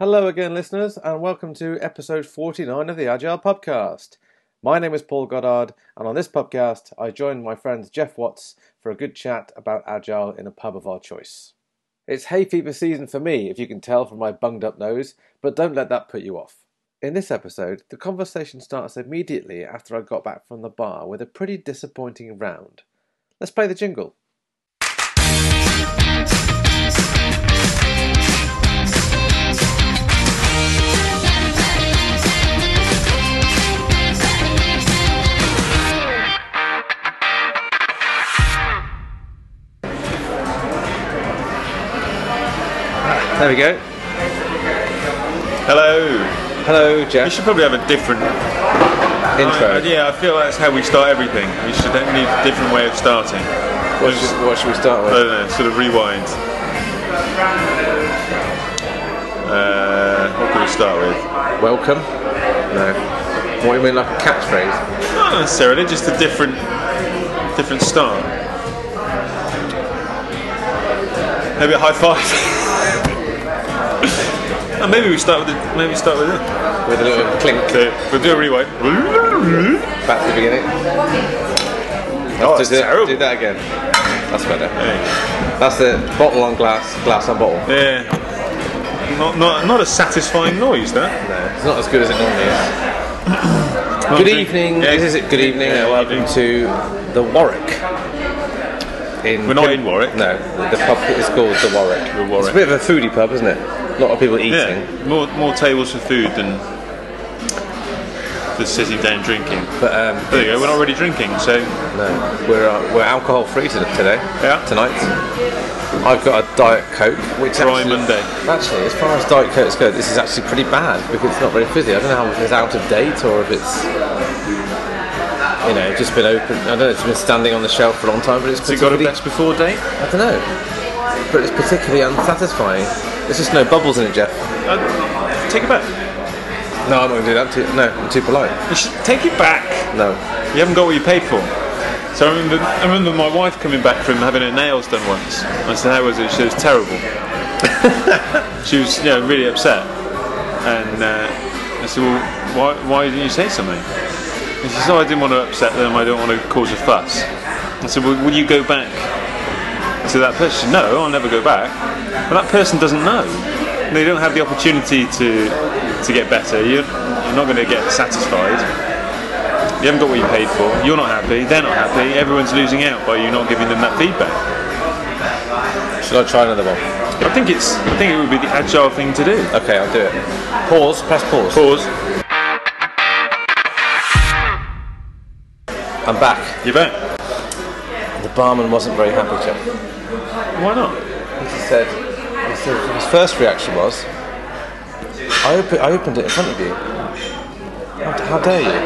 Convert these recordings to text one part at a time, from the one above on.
Hello again, listeners, and welcome to episode 49 of the Agile Podcast. My name is Paul Goddard, and on this podcast, I join my friend Geoff Watts for a good chat about Agile in a pub of our choice. It's hay fever season for me, if you can tell from my bunged up nose, but don't let that put you off. In this episode, the conversation starts immediately after I got back from the bar with a pretty disappointing round. Let's play the jingle. There we go. Hello. Hello, We Geoff. should probably have a different Intro. Uh, yeah, I feel that's how we start everything. We should need a different way of starting. What should, what should we start I with? don't know, sort of rewind. Uh, what can we start with? Welcome? No. What do you mean, like a catchphrase? Not necessarily, just a different, different start. Maybe a high five. Oh, maybe we start with it. Maybe start with it. With a little clink So we'll do a rewind. back to the beginning. Oh, do, that's that, terrible. do that again. That's better. That's the bottle on glass, glass on bottle. Yeah. Not, not, not a satisfying noise, that. No, it's not as good as it normally is. Good evening. Yeah. This is it. Good evening, Yeah, and welcome to the Warwick. In We're not Pim- in Warwick. No, the pub is called the Warwick. The Warwick. It's a bit of a foodie pub, isn't it? A lot of people eating. Yeah, more more tables for food than the sitting down drinking. But um, There you go. We're not really drinking, so No, we're uh, we're alcohol free today. Yeah. Tonight, I've got a diet coke, which Dry actually, Monday. Actually, as far as diet cokes go, this is actually pretty bad because it's not very fizzy. I don't know if it's out of date or if it's you know just been open. I don't know. It's been standing on the shelf for a long time, but it's has it got a best before date? I don't know. But it's particularly unsatisfying. There's just no bubbles in it, Geoff. Uh, take it back. No, I'm not going to do that. Too, no, I'm too polite. You should take it back. No. You haven't got what you paid for. So I remember, I remember my wife coming back from having her nails done once. I said, "How was it?" She said, "It was terrible." she was, you know, really upset. And uh, I said, "Well, why, why didn't you say something?" And she said, "Oh, I didn't want to upset them. I don't want to cause a fuss." I said, "Well, will you go back to that person?" "No, I'll never go back." But that person doesn't know. They don't have the opportunity to to get better. You're, you're not going to get satisfied. You haven't got what you paid for. You're not happy. They're not happy. Everyone's losing out by you not giving them that feedback. Should I try another one? I think it's. I think it would be the agile thing to do. Okay, I'll do it. Pause. Press pause. Pause. I'm back. You're back. The barman wasn't very happy, Geoff. Why not? He said, he said his first reaction was, I, op- I opened it in front of you. How, how dare you?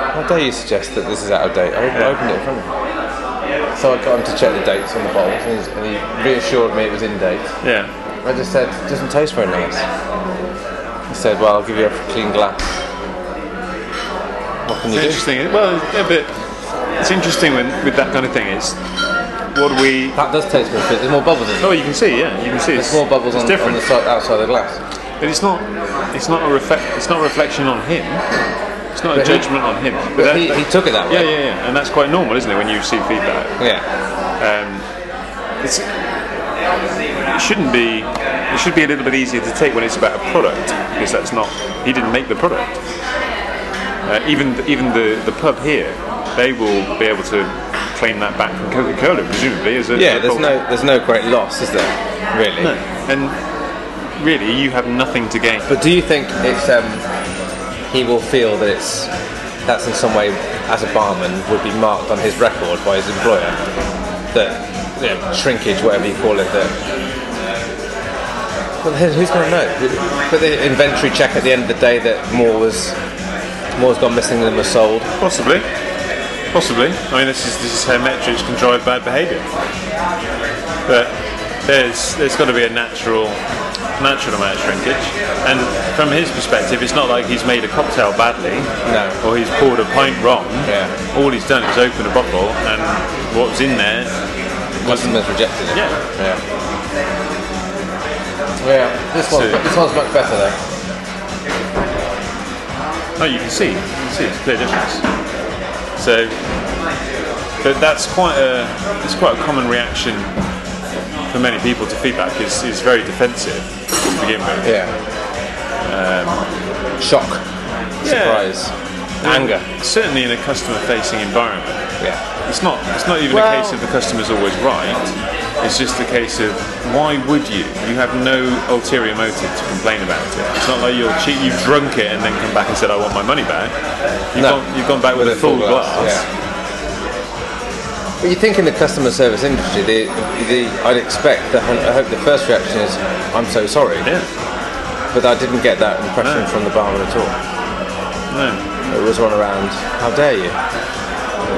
How dare you suggest that this is out of date? I, op- I opened it in front of you. So I got him to check the dates on the bottles and, he's- and he reassured me it was in date. Yeah. I just said, it doesn't taste very nice. He said, well, I'll give you a clean glass. What can It's you do? interesting. Well, a bit. It's interesting when, with that kind of thing. It's what we. That does taste good. There's more bubbles in it. Oh, you can see. Yeah, you can see. There's It's more bubbles on, different. on the side, outside the glass. But it's not. It's not a reflect. It's not a reflection on him. It's not a But he- judgment on him. But that- he, that- he took it that way. yeah, yeah, yeah. and that's quite normal, isn't it? When you receive feedback. Yeah. Um, it's, it shouldn't be. It should be a little bit easier to take when it's about a product because that's not. He didn't make the product. Uh, even even the the pub here, they will be able to claim that back from Coca-Cola, presumably. As a, Yeah, as there's no there's no great loss, is there? Really. No. And really, you have nothing to gain. But do you think it's um, he will feel that it's that's in some way as a barman would be marked on his record by his employer that you know, shrinkage, whatever you call it, that. Well, who's going to know? But the inventory check at the end of the day that more was more's gone missing than was sold. Possibly. Possibly. I mean, this is this is how metrics can drive bad behaviour. But there's there's got to be a natural natural amount of shrinkage. And from his perspective, it's not like he's made a cocktail badly, No. or he's poured a pint wrong. Yeah. All he's done is open a bottle, and what was in there wasn't. Customers rejected it. Yeah. Yeah. Yeah, this one's, So- this one's much better though. Oh, you can see, you can see it's a clear difference. So, but that's quite a, it's quite a common reaction for many people to feedback. is is very defensive to begin with. Yeah. Um, Shock, surprise, anger. Certainly in a customer-facing environment, Yeah. it's not. It's not even Well- a case of the customer's always right. It's just a case of why would you? You have no ulterior motive to complain about it. It's not like you're cheat. You've drunk it and then come back and said, "I want my money back." You've, No. gone, you've gone back with, a full glass. Yeah. But you think in the customer service industry, the, the I'd expect that I hope the first reaction is, "I'm so sorry," Yeah. but I didn't get that impression No. from the barman at all. No. It was one around, "How dare you?"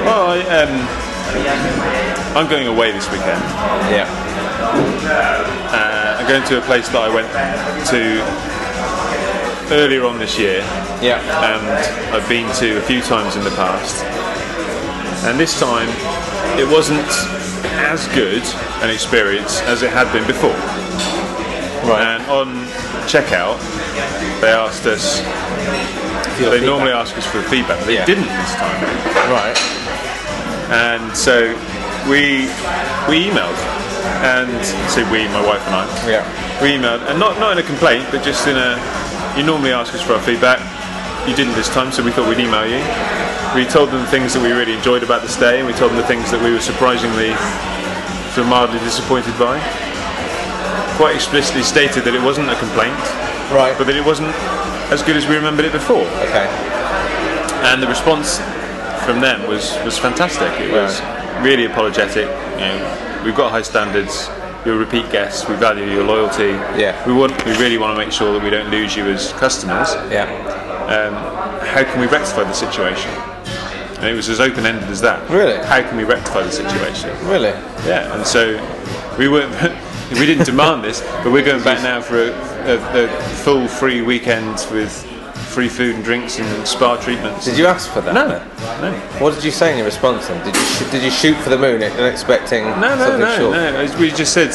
Well, I, um, I'm going away this weekend. Yeah. Uh, I'm going to a place that I went to earlier on this year, Yeah. and I've been to a few times in the past. And this time, it wasn't as good an experience as it had been before. Right. And on checkout, they asked us. They feedback. normally ask us for feedback. They Yeah. didn't this time. Right. and so we we emailed and so we my wife and I Yeah. we emailed and not not in a complaint but just in a you normally ask us for our feedback you didn't this time so we thought we'd email you we told them things that we really enjoyed about the stay and we told them the things that we were surprisingly sort of mildly disappointed by quite explicitly stated that it wasn't a complaint Right. but that it wasn't as good as we remembered it before Okay. and the response from them was was fantastic. It was really apologetic. You know, we've got high standards. You're repeat guests. We value your loyalty. Yeah. We want. We really want to make sure that we don't lose you as customers. Yeah. Um, how can we rectify the situation? And it was as open ended as that. Really? How can we rectify the situation? Really? Yeah. And so we weren't. we didn't demand this, but we're going back now for a, a, a full free weekend with free food and drinks and spa treatments. Did you ask for that? No, no. What did you say in your response then? Did you sh- did you shoot for the moon and expecting No, no, something no, short? no. As We just said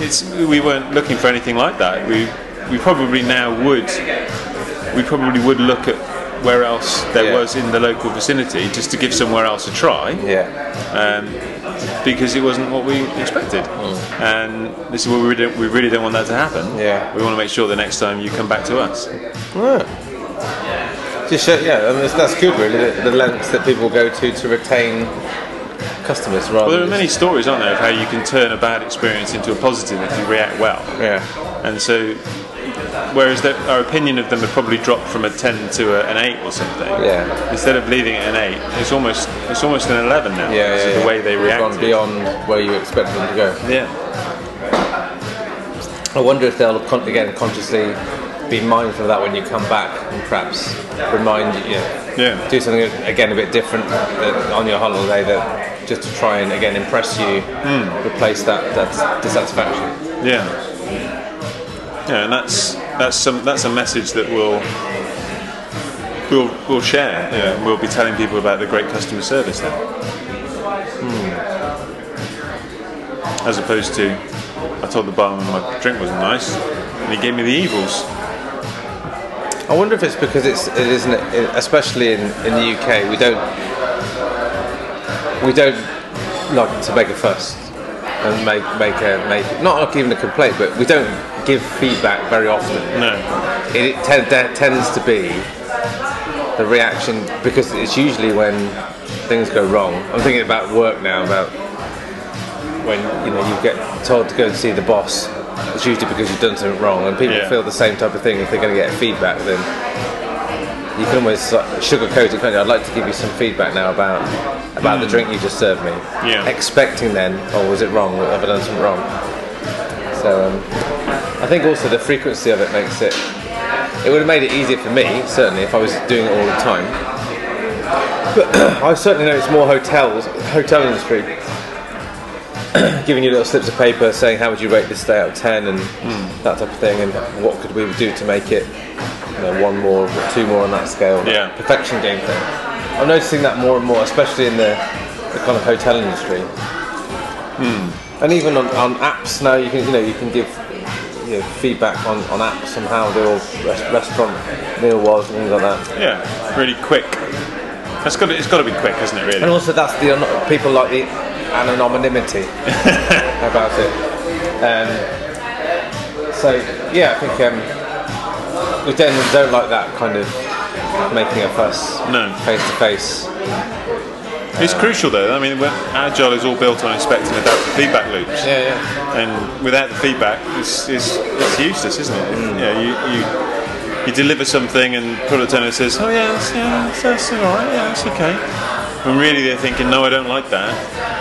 it's we weren't looking for anything like that. We we probably now would we probably would look at where else there Yeah. was in the local vicinity just to give somewhere else a try Yeah. um, because it wasn't what we expected. And this is what we really, we really don't want that to happen. Yeah. We want to make sure the next time you come back to us. Ah. Just show, yeah, and that's, good really. The, the lengths that people go to to retain customers rather. Well, there are many stories, aren't there, of how you can turn a bad experience into a positive if you react well. Yeah. And so, whereas the, our opinion of them had probably dropped from a 10 to a, an 8 or something, Yeah. instead of leaving it an 8, it's almost it's almost an 11 now. Yeah, because yeah, the way they They've. Gone beyond where you expected them to go. Yeah. I wonder if they'll con- again consciously be mindful of that when you come back and perhaps remind you, know, Yeah. do something again a bit different uh, on your holiday that just to try and again impress you, Hmm. replace that that dissatisfaction. Yeah. Yeah, and that's that's some that's a message that we'll we'll we'll share. Yeah, and we'll be telling people about the great customer service then. As opposed to, I told the barman my drink wasn't nice, and he gave me the evils. I wonder if it's because it's it isn't especially in, in the UK we don't we don't like to make a fuss and make make a make not like even a complaint but we don't give feedback very often. No. It, it ten- that tends to be the reaction because it's usually when things go wrong. I'm thinking about work now about when you know you get told to go and see the boss. It's usually because you've done something wrong, and people Yeah. feel the same type of thing. If they're going to get feedback, then you can almost like, sugarcoat it. Can't you? I'd like to give you some feedback now about about the drink you just served me. Yeah. Expecting then, oh, was it wrong? Have I done something wrong? So um, I think also the frequency of it makes it. It would have made it easier for me, certainly, if I was doing it all the time. But I certainly know it's more hotels, hotel industry, giving you little slips of paper saying how would you rate this stay out of ten and hmm. that type of thing, and what could we do to make it, you know, one more, or two more on that scale. Yeah. Perfection game thing. I'm noticing that more and more, especially in the, the kind of hotel industry. Hmm. And even on, on apps now, you can you know you can give you know, feedback on, on apps and how the rest, restaurant meal was and things like that. Yeah, really quick. That's got to, it's got to be quick, hasn't it? Really. And also, that's the people like the anonymity about it. Um, so yeah, I think um, we don't don't like that kind of making a fuss No. face to face. It's crucial though. I mean, agile is all built on expecting adaptive feedback loops. Yeah, yeah. and without the feedback, it's, it's, it's useless, isn't it? Yeah, you, you you deliver something, and product owner says, "Oh yeah, that's, yeah, that's, that's all right, yeah, that's okay." When really they're thinking, "No, I don't like that."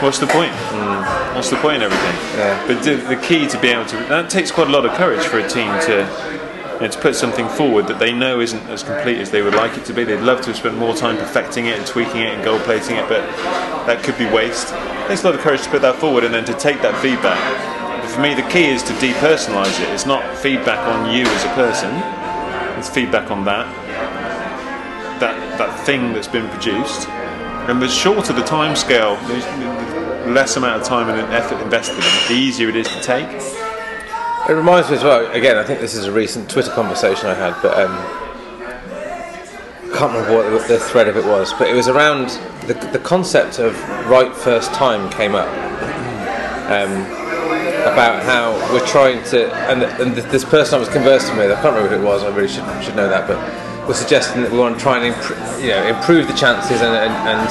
What's the point? Hmm. What's the point in everything? Yeah. But the, the key to be able to that takes quite a lot of courage for a team to. You know, to put something forward that they know isn't as complete as they would like it to be. They'd love to have spent more time perfecting it and tweaking it and gold plating it, but that could be waste. It takes a lot of courage to put that forward and then to take that feedback. But for me, the key is to depersonalise it. It's not feedback on you as a person. It's feedback on that that that thing that's been produced. And the shorter the time scale, the less amount of time and effort invested in it, the easier it is to take. It reminds me as well. Again, I think this is a recent Twitter conversation I had, but um, I can't remember what the- the thread of it was. But it was around the, the concept of right first time came up um, about how we're trying to, and, and this person I was conversing with, I can't remember who it was. I really should should know that, but was suggesting that we want to try and impr- you know improve the chances and, and, and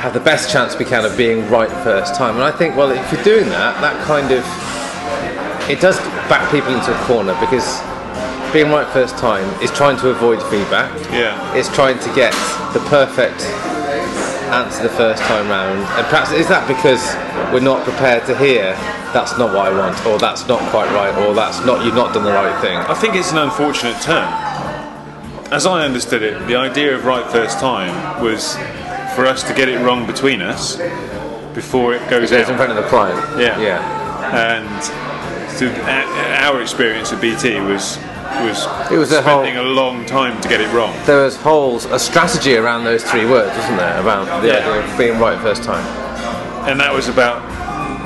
have the best chance we can of being right first time. And I think, well, if you're doing that, that kind of it does back people into a corner because being right first time is trying to avoid feedback. Yeah. It's trying to get the perfect answer the first time round. And perhaps is that because we're not prepared to hear that's not what I want, or that's not quite right, or that's not you've not done the right thing. I think it's an unfortunate turn. As I understood it, the idea of right first time was for us to get it wrong between us before it goes It's in front of the client. Yeah. Yeah. And so uh, our experience at BT was was It was a whole- spending a long time to get it wrong. There was whole a strategy around those three words, wasn't there? About the Yeah. idea of being right first time. and that was about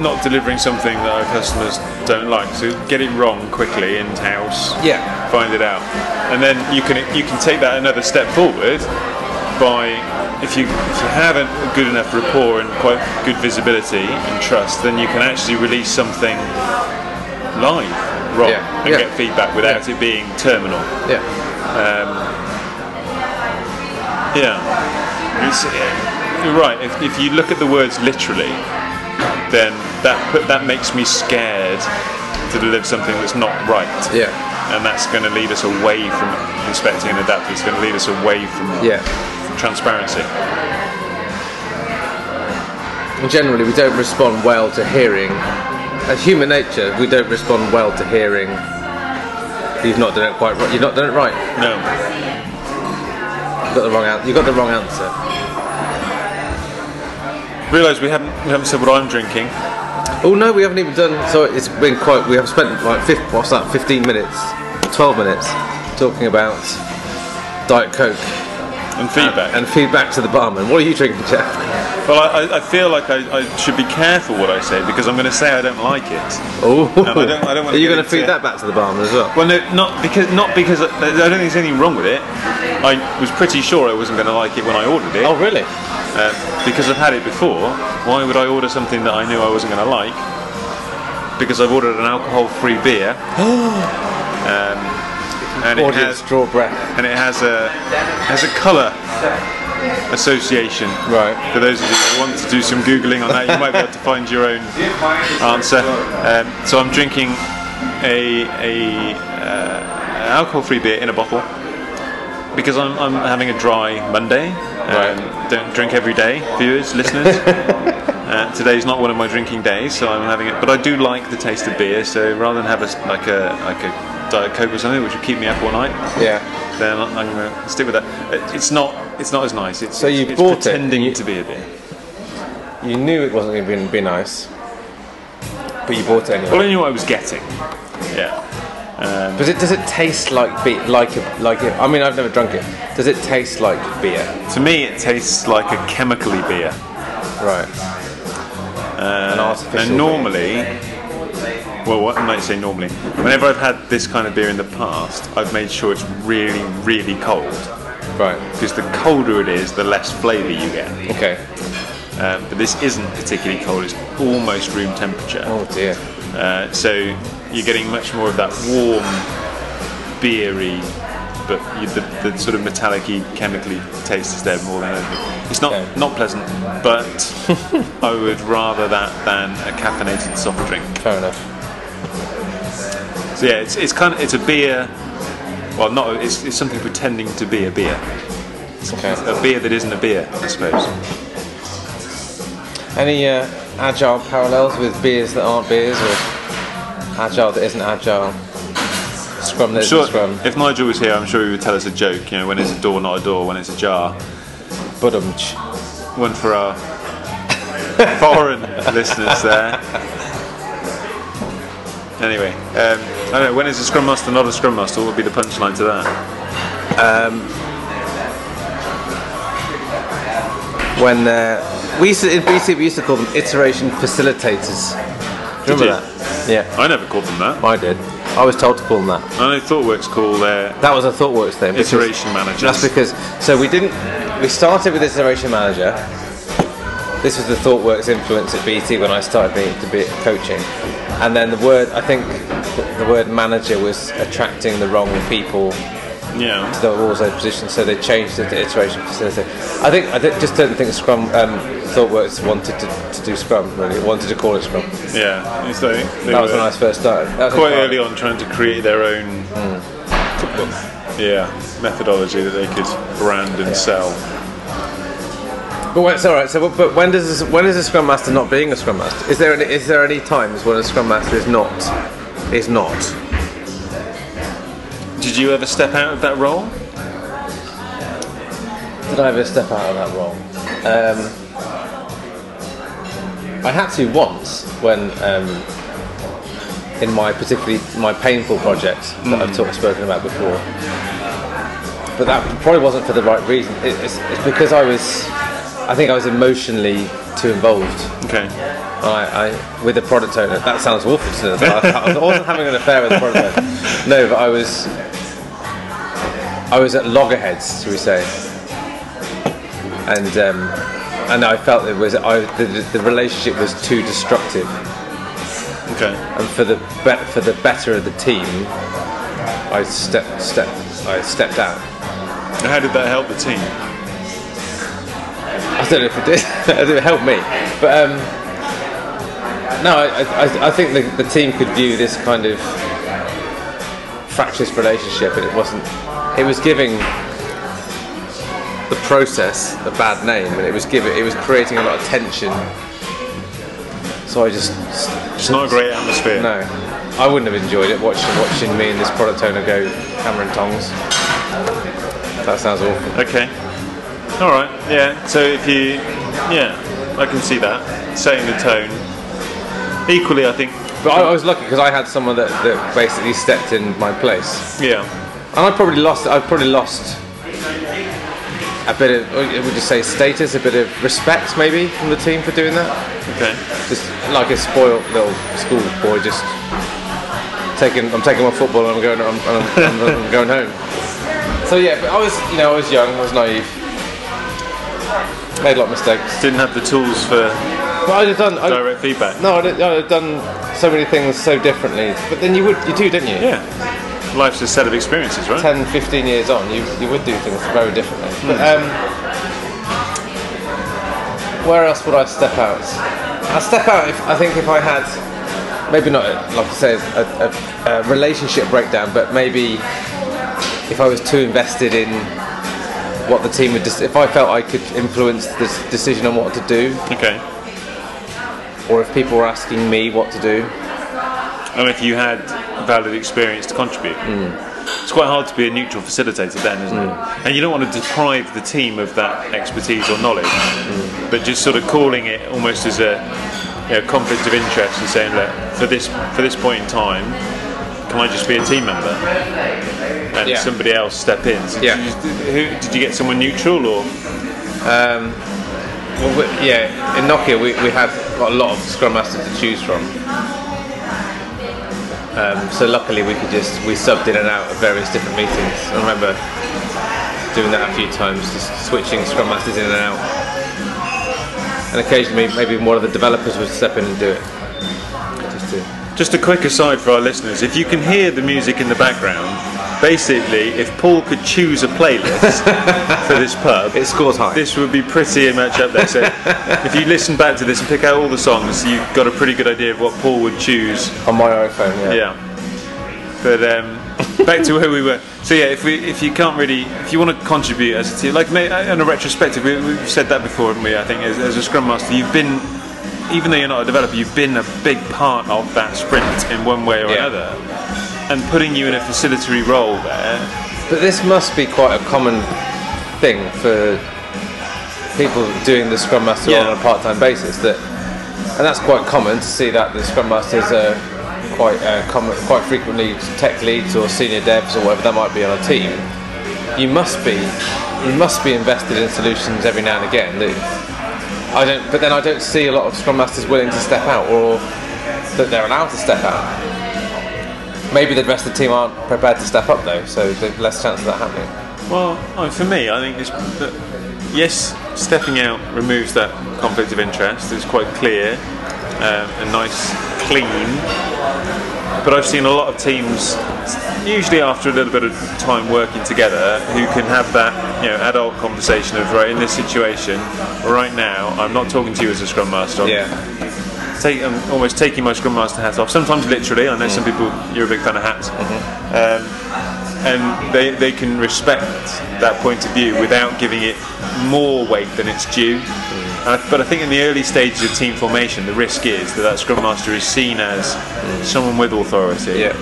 not delivering something that our customers don't like. So get it wrong quickly in house. Yeah. Find it out, and then you can you can take that another step forward by if you if you have a good enough rapport and quite good visibility and trust, then you can actually release something live wrong Yeah. and Yeah. get feedback without Yeah. it being terminal. Yeah. Um, yeah, it's, you're right. If, if you look at the words literally, then that put, that makes me scared to deliver something that's not right. Yeah. And that's going to lead us away from inspecting and adapting. It's going to lead us away from Yeah. transparency. And generally, we don't respond well to hearing. As human nature, we don't respond well to hearing. You've not done it quite right. You've not done it right. No, You got the wrong answer. You got the wrong answer. realise we haven't we haven't said what I'm drinking. Oh no, we haven't even done. So it's been quite. We have spent like what's that? Fifteen minutes, twelve minutes, talking about Diet Coke And feedback. and feedback to the barman. What are you drinking, Geoff? well, I, I feel like I, I should be careful what I say because I'm going to say I don't like it. Oh, I don't- I don't Are you going to feed that back to the barman as well? Well, no, not because not because I I don't think there's anything wrong with it. I was pretty sure I wasn't going to like it when I ordered it. Oh, really? Uh, because I've had it before, why would I order something that I knew I wasn't going to like? Because I've ordered an alcohol-free beer, um, and it has draw breath. and it has a has a colour association. Right. For those of you who want to do some googling on that, you might be able to find your own answer. Um, so I'm drinking a a uh, alcohol-free beer in a bottle because I'm, I'm having a dry Monday. Um, don't drink every day, viewers, listeners. uh, today's not one of my drinking days, so I'm having it. But I do like the taste of beer, so rather than have a like a like a diet coke or something, which would keep me up all night, Yeah. then I'm going to stick with that. Uh, It's not it's not as nice. It's, So you it's bought it, pretending you- to be a beer. You knew it wasn't going to be, be nice, but you bought it anyway. Well, I knew what I was getting. Yeah. Does it does it taste like be like a, like a, I mean I've never drunk it. Does it taste like beer? To me, it tastes like a chemically beer. Right. An artificial. and beer. normally, well, what I might say normally, whenever I've had this kind of beer in the past, I've made sure it's really, really cold. Right. Because the colder it is, the less flavour you get. Okay. Um, but this isn't particularly cold; it's almost room temperature. Oh dear. Uh, so you're getting much more of that warm, beery, but you, the, the sort of metallic-y, chemically taste is there more than anything. It's not Okay. not pleasant, but I would rather that than a caffeinated soft drink. Fair enough. So yeah, it's, it's kind of it's a beer. Well, not it's, it's something pretending to be a beer. Okay. A beer that isn't a beer, I suppose. Any uh, agile parallels with beers that aren't beers, or agile that isn't agile? Scrum that isn't Sure. scrum. If Nigel was here, I'm sure he would tell us a joke. You know, when it's a door, not a door. When it's a jar. Budumch. One for our foreign listeners there. Anyway, um, I don't know. When is a scrum master not a scrum master? What would be the punchline to that? When uh, we used to, in BT we used to call them iteration facilitators. Did Remember you? that? Yeah, I never called them that. I did. I was told to call them that. I know ThoughtWorks call their That was a ThoughtWorks thing. because- iteration managers. That's because so we didn't. We started with iteration manager. This was the ThoughtWorks influence at BT when I started being, to be coaching, and then the word I think the, the word manager was attracting the wrong people yeah. to all those positions, so they changed it to iteration facilitator. I think I think- just don't think Scrum um, ThoughtWorks wanted to, to do Scrum really wanted to call it Scrum. Yeah. It's like they That was were when I first started. That was quite early on trying to create their own yeah methodology that they could brand and sell. But when, it's all right. So, but- but when does this, when is a scrum master not being a scrum master? Is there any, is there any times when a scrum master is not is not? Did you ever step out of that role? Did I ever step out of that role? Um, I had to once when um, in my particularly my painful project that I've talked, spoken about before. But that probably wasn't for the right reason. It, it's, it's because I was, I think I was emotionally too involved. Okay. I, I with the product owner. That sounds awful to them. I, I wasn't having an affair with the product owner. No, but I was. I was at loggerheads, shall we say? And um, and I felt it was I, the, the relationship was too destructive, Okay. and for the be- for the better of the team, I stepped stepped I stepped out. And how did that help the team? I don't know if it did. it didn't me, but um, no, I, I, I think the, the team could view this kind of fractious relationship, and it wasn't. It was giving the process a bad name, and it was giving. It was creating a lot of tension. So I just It's not a great atmosphere. no. I wouldn't have enjoyed it watching watching me and this product owner go hammer and tongs. That sounds awful. Okay. All right. Yeah. So if you, yeah, I can see that setting the tone. Equally, I think. But I, I was lucky because I had someone that, that basically stepped in my place. Yeah. And I probably lost. I probably lost a bit of. Would you say status? A bit of respect, maybe, from the team for doing that. Okay. Just like a spoiled little school boy, just taking. I'm taking my football and I'm going. I'm, I'm, I'm, going home. So yeah, but I was, you know, I was young. I was naive. Made a lot of mistakes. Didn't have the tools for But I'd have done. I'd, direct feedback. no, I'd, I'd have done so many things so differently. But then you would, you do, didn't you? Yeah. Life's a set of experiences, right? 10, 15 years on, you, you would do things very differently. But um, where else would I step out? I'd step out if I think if I had maybe not like I say a, a, a relationship breakdown, but maybe if I was too invested in what the team would. If I felt I could influence the decision on what to do, Okay. or if people were asking me what to do. And if you had valid experience to contribute. It's quite hard to be a neutral facilitator then, isn't it? And you don't want to deprive the team of that expertise or knowledge, but just sort of calling it almost as a you know, conflict of interest and saying, look, for this for this point in time, can I just be a team member? And Yeah. somebody else step in. So Yeah. Did you, who, did you get someone neutral or? Um, well, we, yeah, in Nokia we, we had got a lot of Scrum Masters to choose from. Um, so luckily we could just we subbed in and out of various different meetings. I remember doing that a few times, just switching Scrum Masters in and out. And occasionally maybe one of the developers would step in and do it. Just to Just a quick aside for our listeners: if you can hear the music in the background, basically, if Paul could choose a playlist for this pub, it scores high. this would be pretty much up there. So, if you listen back to this and pick out all the songs, you've got a pretty good idea of what Paul would choose. on my iPhone, yeah. Yeah. But um, back to where we were. So yeah, if we if you can't really if you want to contribute as a team, like in a retrospective, we, we've said that before, haven't we? I think as, as a scrum master, you've been even though you're not a developer, you've been a big part of that sprint in one way or Yeah. another, and putting you in a facilitatory role there. But this must be quite a common thing for people doing the Scrum Master Yeah. on a part-time basis. That, and that's quite common to see that the Scrum Masters are quite uh, common, quite frequently tech leads or senior devs or whatever that might be on a team. You must be, you must be invested in solutions every now and again. I don't, but then I don't see a lot of Scrum Masters willing to step out or that they're allowed to step out. Maybe the rest of the team aren't prepared to step up though, so there's less chance of that happening. Well, I mean, for me, I think it's that yes, stepping out removes that conflict of interest. It's quite clear um, and nice, clean. But I've seen a lot of teams, usually after a little bit of time working together, who can have that you know adult conversation of right in this situation, right now, I'm not talking to you as a scrum master. I'm take, I'm almost taking my Scrum Master hat off. Sometimes literally. I know some mm. people you're a big fan of hats, mm-hmm. um, and they they can respect that point of view without giving it more weight than it's due. Mm. And I- but I think in the early stages of team formation, the risk is that that Scrum Master is seen as mm. someone with authority, Yeah.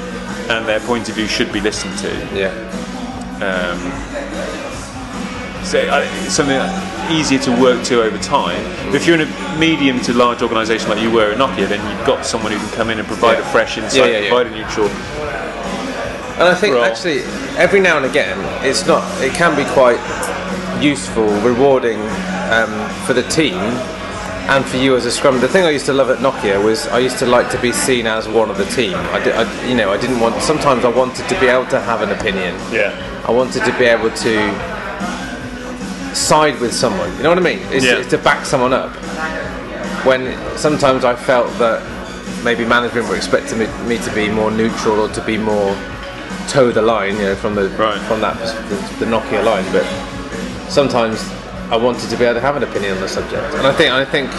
and their point of view should be listened to. Yeah. Um, so I- something that easier to work to over time. But if you're in a medium to large organisation like you were at Nokia, then you've got someone who can come in and provide Yeah. a fresh insight, Yeah, yeah, provide a neutral. And I think Role. actually every now and again it's not it can be quite useful, rewarding um, for the team and for you as a scrum. The thing I used to love at Nokia was I used to like to be seen as one of the team. I, di- I you know I didn't want sometimes I wanted to be able to have an opinion. Yeah. I wanted to be able to side with someone. You know what I mean? It's, Yeah. it's to back someone up. When sometimes I felt that maybe management were expecting me, me to be more neutral or to be more toe the line, you know, from the Right. from that the, the Nokia line. But sometimes I wanted to be able to have an opinion on the subject. And I think I think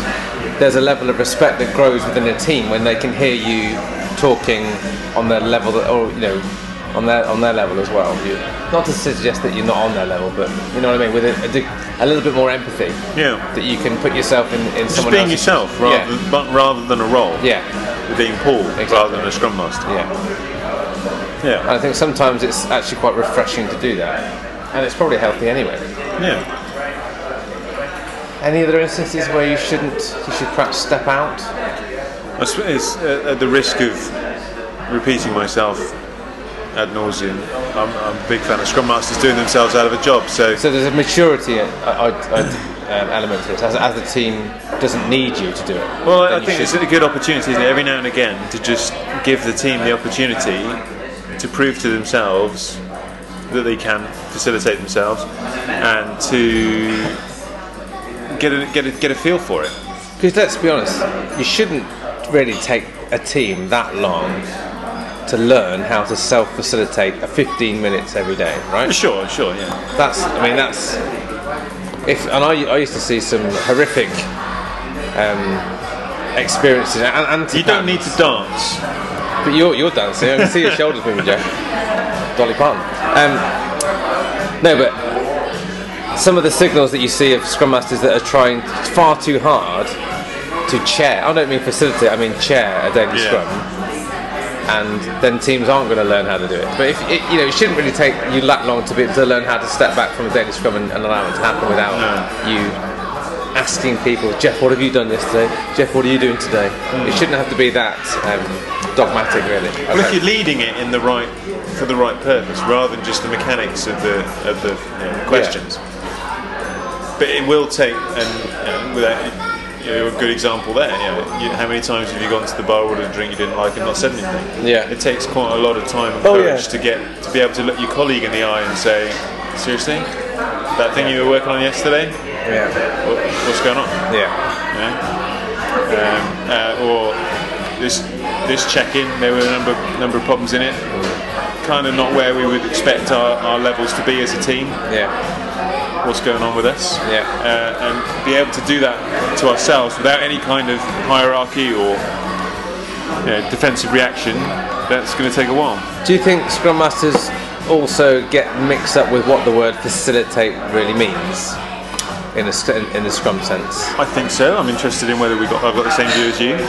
there's a level of respect that grows within a team when they can hear you talking on their level, that, or you know, on their on their level as well. You, not to suggest that you're not on their level, but you know what I mean, with a, a, a little bit more empathy. Yeah. That you can put yourself in, in Just someone being else's yourself rather, yeah. than, but rather than a role. yeah, Being Paul Exactly. rather than a Scrum Master. yeah. And Yeah. I think sometimes it's actually quite refreshing to do that, and it's probably healthy anyway. Yeah. Any other instances where you shouldn't, you should perhaps step out? I suppose uh, at the risk of repeating myself ad nauseum, I'm, I'm a big fan of Scrum Masters doing themselves out of a job. So So there's a maturity uh, um, element to it, as, as the team doesn't need you to do it. Well, I think it's a good opportunity isn't it, every now and again to just give the team the opportunity to prove to themselves that they can facilitate themselves and to get a, get a, get a feel for it. Because let's be honest, you shouldn't really take a team that long to learn how to self-facilitate a 15 minutes every day, right? Sure, sure, yeah. That's, I mean, that's if, and I, I used to see some horrific um, experiences, and, and You don't need to dance. But you're, you're dancing. I can see your shoulders moving, Geoff. Dolly Parton. Um, no, but some of the signals that you see of scrum masters that are trying far too hard to chair. I don't mean facilitate. I mean chair a daily Yeah. scrum. And then teams aren't going to learn how to do it. But if it, you know, it shouldn't really take you that long to be to learn how to step back from a daily scrum and, and allow it to happen without No. you asking people, Geoff, what have you done yesterday? Geoff, what are you doing today? It shouldn't have to be that um, dogmatic, really. Well, if you're leading it in the right for the right purpose, rather than just the mechanics of the of the you know, questions. But it will take, and know, without, you're a good example there. You know, you, how many times have you gone to the bar, ordered a drink you didn't like, and not said anything? Yeah. It takes quite a lot of time and Oh, courage yeah. to get to be able to look your colleague in the eye and say, "Seriously, that thing you were working on yesterday, Yeah. what, what's going on?" Yeah. Know? um, uh, or this this check-in, there were a number number of problems in it. Kind of not where we would expect our, our levels to be as a team. Yeah. What's going on with us? Yeah. Uh, and be able to do that to ourselves without any kind of hierarchy or you know, defensive reaction. That's going to take a while. Do you think Scrum Masters also get mixed up with what the word facilitate really means in a, in the Scrum sense? I think so. I'm interested in whether we got I've got the same view as you.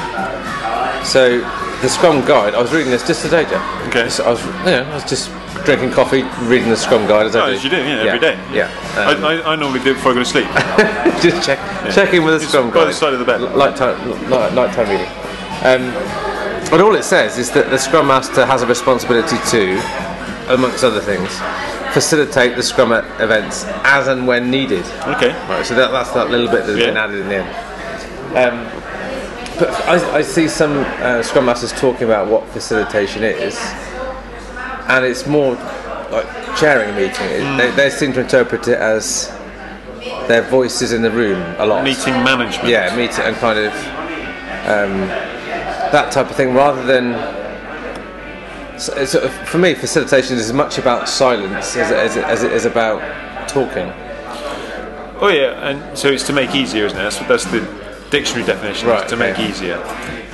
So the Scrum Guide, I was reading this just today, Geoff. Okay. So I was, you know, I was just drinking coffee, reading the Scrum Guide as I Oh, do. as you do, yeah, every day. Yeah. I, Um, I, I normally do it before I go to sleep. just check, check in with the It's Scrum by Guide. the side of the bed. L- Nighttime, night, nighttime reading. Um, but all it says is that the Scrum Master has a responsibility to, amongst other things, facilitate the Scrum events as and when needed. Okay. Right, so that, that's that little bit that's Yeah. been added in the end. Um, but I, I see some uh, Scrum Masters talking about what facilitation is, and it's more like chairing a meeting. Mm. They, they seem to interpret it as their voices in the room a lot. Meeting management. Yeah, meet and kind of um, that type of thing, rather than. For me, facilitation is as much about silence as, it- as, it- as it is about talking. Oh yeah, and so it's to make easier, isn't it? That's, that's the dictionary definitions Right, to make okay. easier,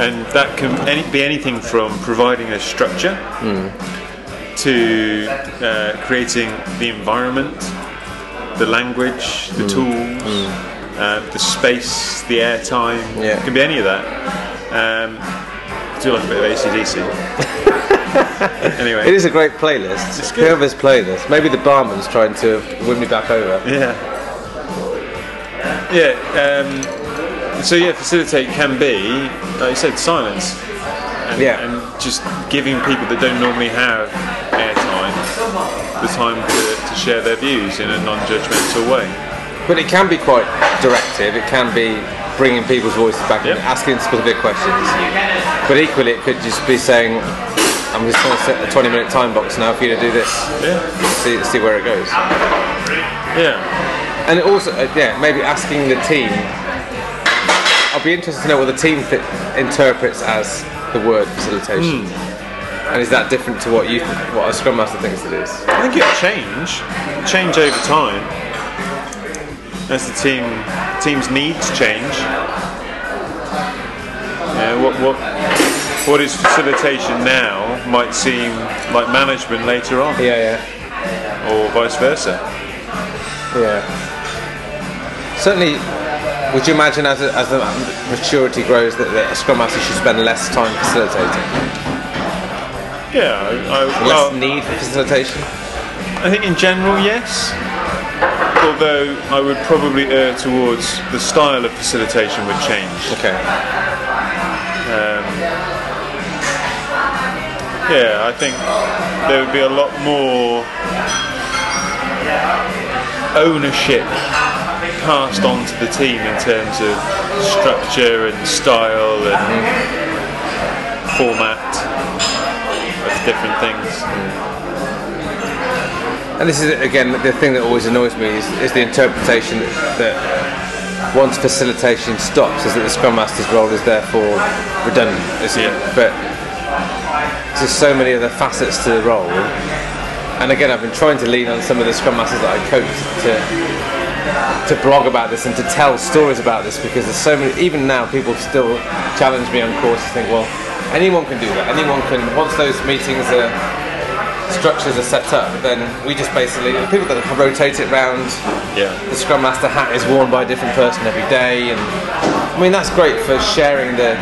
and that can any, be anything from providing a structure Hmm. to uh, creating the environment, the language, the tools, uh, the space, the airtime. Yeah. It can be any of that. Um, I do like a bit of ACDC. anyway. It is a great playlist. Whoever's playing this, maybe the barman's trying to win me back over. Yeah. Yeah. Um, so yeah, facilitate can be, like you said, silence. And, Yeah. and just giving people that don't normally have airtime the time to, to share their views in a non-judgmental way. But it can be quite directive. It can be bringing people's voices back Yep. and asking specific questions. But equally, it could just be saying, "I'm just going to set a 20-minute time box now for you to do this. Yeah. See, see where it goes." Yeah. And it also, uh, yeah, maybe asking the team. I'll be interested to know what the team th- interprets as the word facilitation. Hmm. And is that different to what you, what a scrum master thinks it is? I think it'll change, change over time as the team team's needs change. Yeah, what what what is facilitation now might seem like management later on, Yeah, or vice versa. yeah, yeah. Certainly, would you imagine as, a, as the maturity grows that, a scrum master should spend less time facilitating, Yeah, I, I, less well, need for facilitation? I think in general, yes. Although I would probably err towards the style of facilitation would change. Okay. Um, yeah, I think there would be a lot more ownership passed on to the team in terms of structure and style and format of different things. And this is again the thing that always annoys me is, is the interpretation that once facilitation stops, is that the scrum master's role is therefore redundant. Isn't Yeah. it? But there's so many other facets to the role. And again, I've been trying to lean on some of the scrum masters that I coach to to blog about this and to tell stories about this because there's so many. Even now, people still challenge me on courses. Think, well, anyone can do that. Anyone can. Once those meetings are structures are set up, then we just basically people that rotate it round. Yeah. The Scrum Master hat is worn by a different person every day, and I mean that's great for sharing the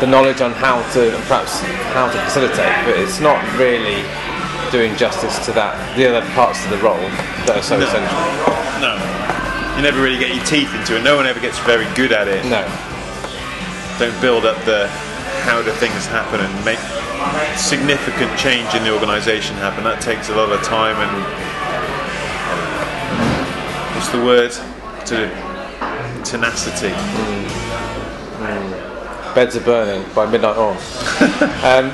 the knowledge on how to perhaps how to facilitate, but it's not really doing justice to that the other parts of the role that are so No. essential. No. You never really get your teeth into it. No one ever gets very good at it. No, Don't build up the how do things happen and make significant change in the organisation happen. That takes a lot of time and what's the word? To tenacity. Beds are burning by Midnight Oil. um,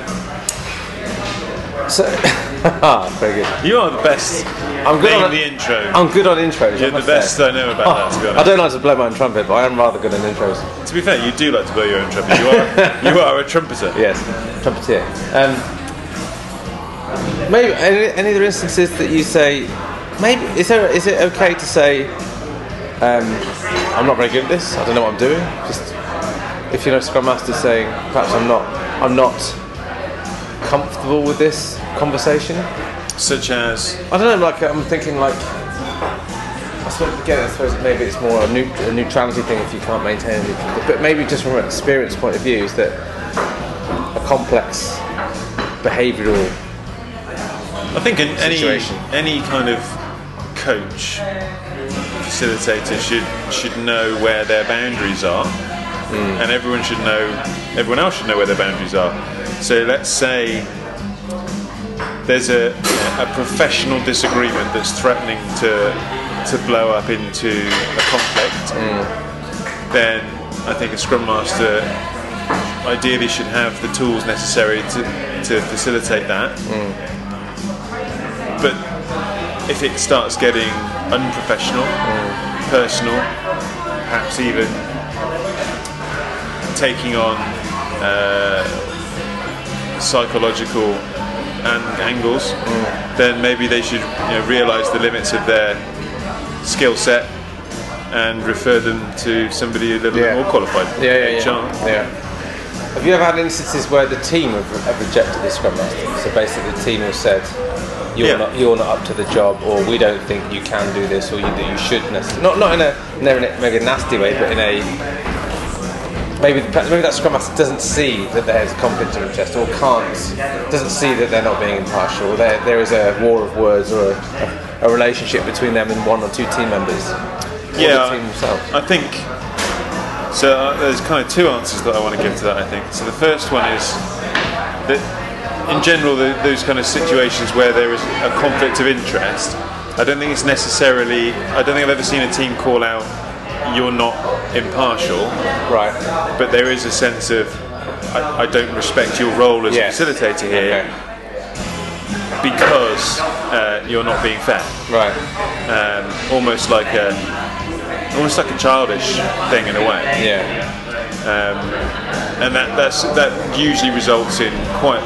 so, very good. You are the best. I'm good on the intro. I'm good on intros. You're the best. I know about that. To be I don't like to blow my own trumpet, but I am rather good on intros. To be fair, you do like to blow your own trumpet. You are, you are a trumpeter. Yes, trumpeter. Um, maybe any, any other instances that you say, maybe is there is it okay to say, um, I'm not very good at this. I don't know what I'm doing. Just if you know Scrum Master saying, perhaps I'm not I'm not comfortable with this conversation. Such as I don't know. Like I'm thinking like. I suppose, again, I suppose maybe it's more a, neut- a neutrality thing if you can't maintain a neutral. But maybe just from an experience point of view, is that a complex behavioural I think in any Situation. any kind of coach facilitator should should know where their boundaries are, hmm. and everyone should know everyone else should know where their boundaries are. So let's say there's a a professional disagreement that's threatening to to blow up into a conflict. Then I think a scrum master ideally should have the tools necessary to, to facilitate that but if it starts getting unprofessional, personal, perhaps even taking on uh, psychological an- angles, then maybe they should you know, realise the limits of their skill set and refer them to somebody a little Yeah. bit more qualified. Yeah, yeah, HR. yeah. yeah. Have you ever had instances where the team have, have rejected the scrum master? So basically, the team have said, "You're Yeah. not, you're not up to the job," or "We don't think you can do this," or "You you should." necess-" Not not in a never in a maybe a nasty way, but in a maybe maybe that scrum master doesn't see that there's conflict of interest, or can't doesn't see that they're not being impartial. Or there there is a war of words or a, a, relationship between them and one or two team members. Yeah, the team themselves. I think so. Uh, there's kind of two answers that I want to give to that. I think so. The first one is that, in general, the, those kind of situations where there is a conflict of interest, I don't think it's necessarily. I don't think I've ever seen a team call out, "You're not impartial," Right. but there is a sense of, "I, I don't respect your role as Yes. a facilitator here Okay. because uh, you're not being fair." Right. um, almost like a almost like a childish thing in a way, Yeah. and that that's, that usually results in quite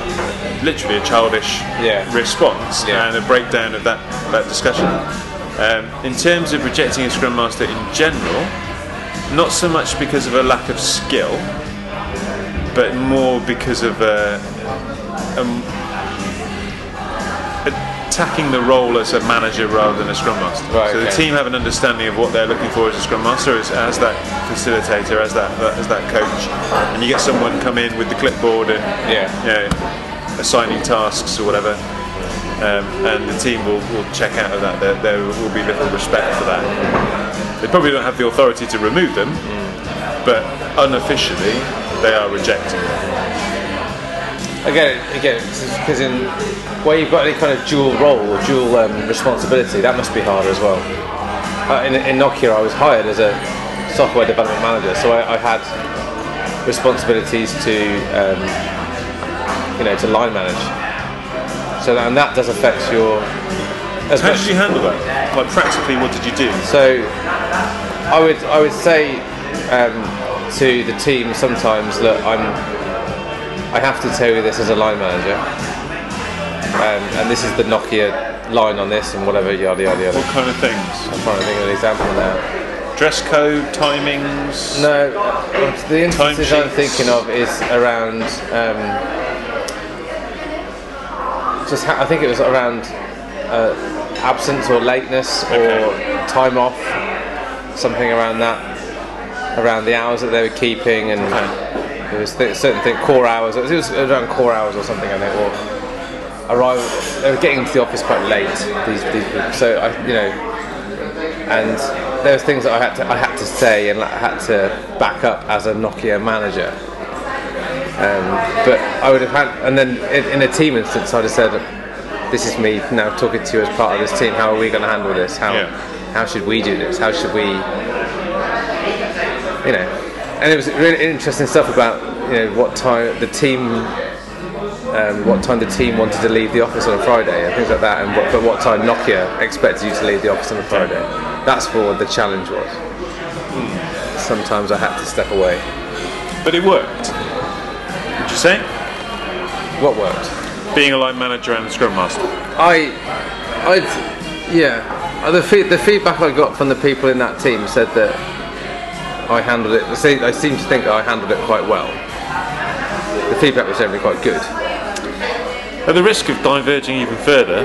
literally a childish Yeah. response Yeah. and a breakdown of that that discussion. Um, in terms of rejecting a scrum master in general, not so much because of a lack of skill, but more because of a, um, attacking the role as a manager rather than a scrum master. Right, so the okay. team have an understanding of what they're looking for as a scrum master, as, as that facilitator, as that as that coach, and you get someone come in with the clipboard and Yeah. you know, assigning tasks or whatever. Um, and the team will, will check out of that. There, there will be little respect for that. They probably don't have the authority to remove them, but unofficially they are rejecting. them Again, again, because in where you've got any kind of dual role or dual um, responsibility, that must be harder as well. Uh, in, in Nokia, I was hired as a software development manager, so I, I had responsibilities to, um, you know, to line manage. So that, and that does affect your. As How much, did you handle that? Like practically, what did you do? so I would I would say um, to the team sometimes that I'm I have to tell you this as a line manager, um, and this is the Nokia line on this and whatever yada yada yada. What kind of things? I'm trying to think of an example now. Dress code, timings. No, the instances I'm thinking of is around. Um, just ha- I think it was around uh, absence or lateness or Okay. time off, something around that, around the hours that they were keeping, and there was th- certain thing core hours. It was around core hours or something, I think. Or arrive. They were getting into the office quite late. These these people. So I, you know, and there was things that I had to I had to say and I had to back up as a Nokia manager. Um, but I would have had, and then in, in a team instance, I'd have said, "This is me now talking to you as part of this team. How are we going to handle this? How Yeah. how should we do this? How should we, you know, and it was really interesting stuff about you know what time the team, um, what time the team wanted to leave the office on a Friday and things like that, and what, but what time Nokia expected you to leave the office on a Friday. That's what the challenge was. Sometimes I had to step away. But it worked. You say? What worked? Being a line manager and a scrum master. I, I, yeah. Uh, The, fe- the feedback I got from the people in that team said that I handled it. They seem to think that I handled it quite well. The feedback was generally quite good. At the risk of diverging even further,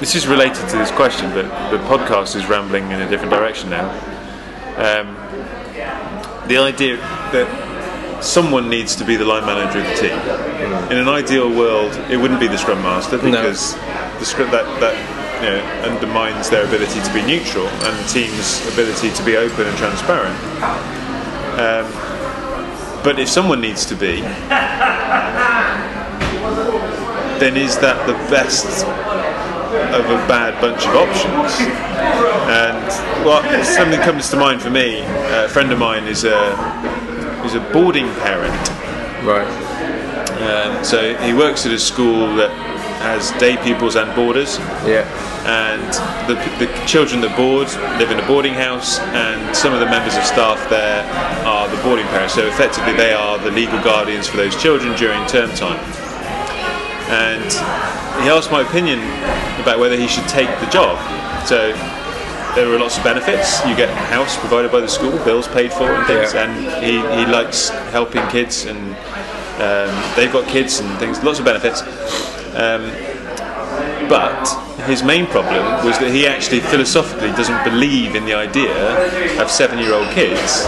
this is related to this question, but the podcast is rambling in a different direction now. Um, the idea that someone needs to be the line manager of the team. In an ideal world, it wouldn't be the scrum master because the scrum that that you know, undermines their ability to be neutral and the team's ability to be open and transparent. Um, but if someone needs to be, then is that the best of a bad bunch of options? And well, something comes to mind for me. A friend of mine is a is a boarding parent. Right. Um, so he works at a school that has day pupils and boarders, Yeah. and the, the children that board live in a boarding house, and some of the members of staff there are the boarding parents. So effectively, they are the legal guardians for those children during term time. And he asked my opinion about whether he should take the job. So there are lots of benefits. You get a house provided by the school, bills paid for, and things. Yeah. And he, he likes helping kids, and um, they've got kids and things. Lots of benefits. Um, but his main problem was that he actually philosophically doesn't believe in the idea of seven-year-old kids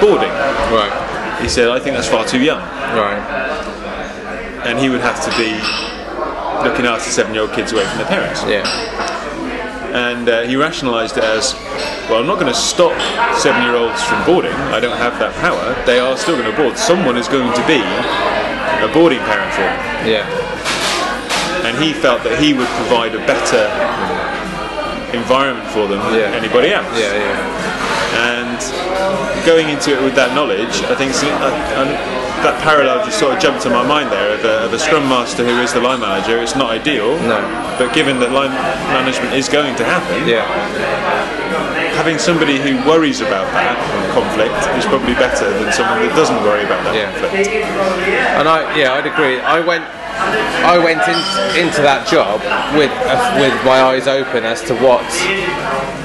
boarding. Right. He said, "I think that's far too young." Right. and he would have to be looking after seven-year-old kids away from their parents. Yeah. And uh, he rationalised it as, well, I'm not going to stop seven-year-olds from boarding. I don't have that power. They are still going to board. Someone is going to be a boarding parent for them. Yeah. And he felt that he would provide a better environment for them than Yeah. anybody else. Yeah. Yeah. And going into it with that knowledge, I think uh, that parallel just sort of jumped to my mind there of a, of a scrum master who is the line manager. It's not ideal, No. but given that line management is going to happen, Yeah. having somebody who worries about that conflict is probably better than someone that doesn't worry about that Yeah. conflict. And I, yeah, I'd agree. I went, I went in, into that job with uh, with my eyes open as to what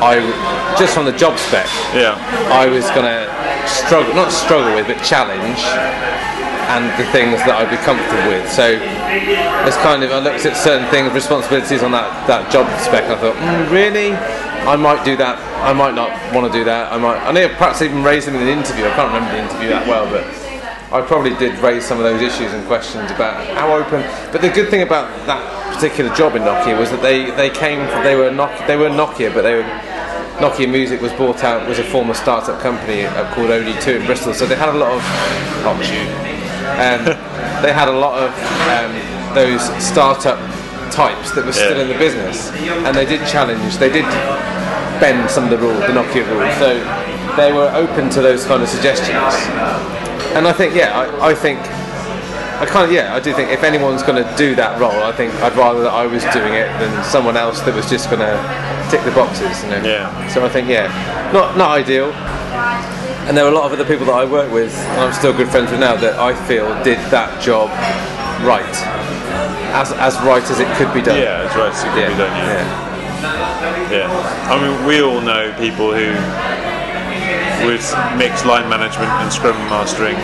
I, just from the job spec, Yeah, I was gonna struggle, not struggle with, but challenge, and the things that I'd be comfortable with. So it's kind of I looked at certain things, responsibilities on that that job spec, and I thought, mm, really, I might do that. I might not want to do that. I might. I have perhaps even raised them in an interview. I can't remember the interview that well, but. I probably did raise some of those issues and questions about how open. But the good thing about that particular job in Nokia was that they, they came they were Nokia, they were Nokia, but they were Nokia Music was bought out was a former startup company uh, called OD2 in Bristol, so they had a lot of you. Um, they had a lot of um, those startup types that were still Yeah. in the business, and they did challenge. They did bend some of the rules, the Nokia rules. So they were open to those kind of suggestions. And I think, yeah, I, I think. I kind of yeah, I do think if anyone's going to do that role, I think I'd rather that I was doing it than someone else that was just going to tick the boxes. You know? Yeah. So I think yeah, not not ideal. And there are a lot of other people that I work with, and I'm still good friends with now, that I feel did that job right, as as right as it could be done. yeah, it's right. as It could yeah, be done. Yeah. yeah. I mean, we all know people who with mixed line management and scrum mastering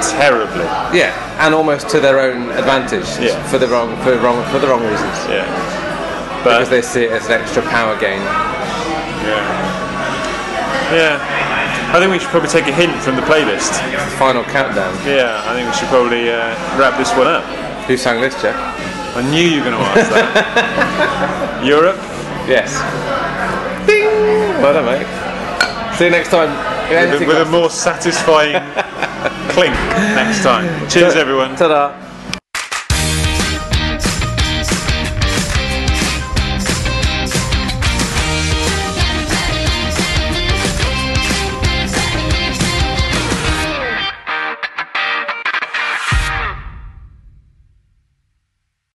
terribly. yeah, and almost to their own advantage Yeah. for the wrong for wrong for the wrong reasons Yeah. because they see it as an extra power gain. yeah. Yeah. I think we should probably take a hint from the playlist. Final countdown. Yeah, I think we should probably uh, wrap this one up. Who sang this, Geoff? I knew you were going to ask that. Europe. Yes. Ding! Well done, mate. See you next time. With a, with a more satisfying clink next time. Cheers, everyone. Ta-da.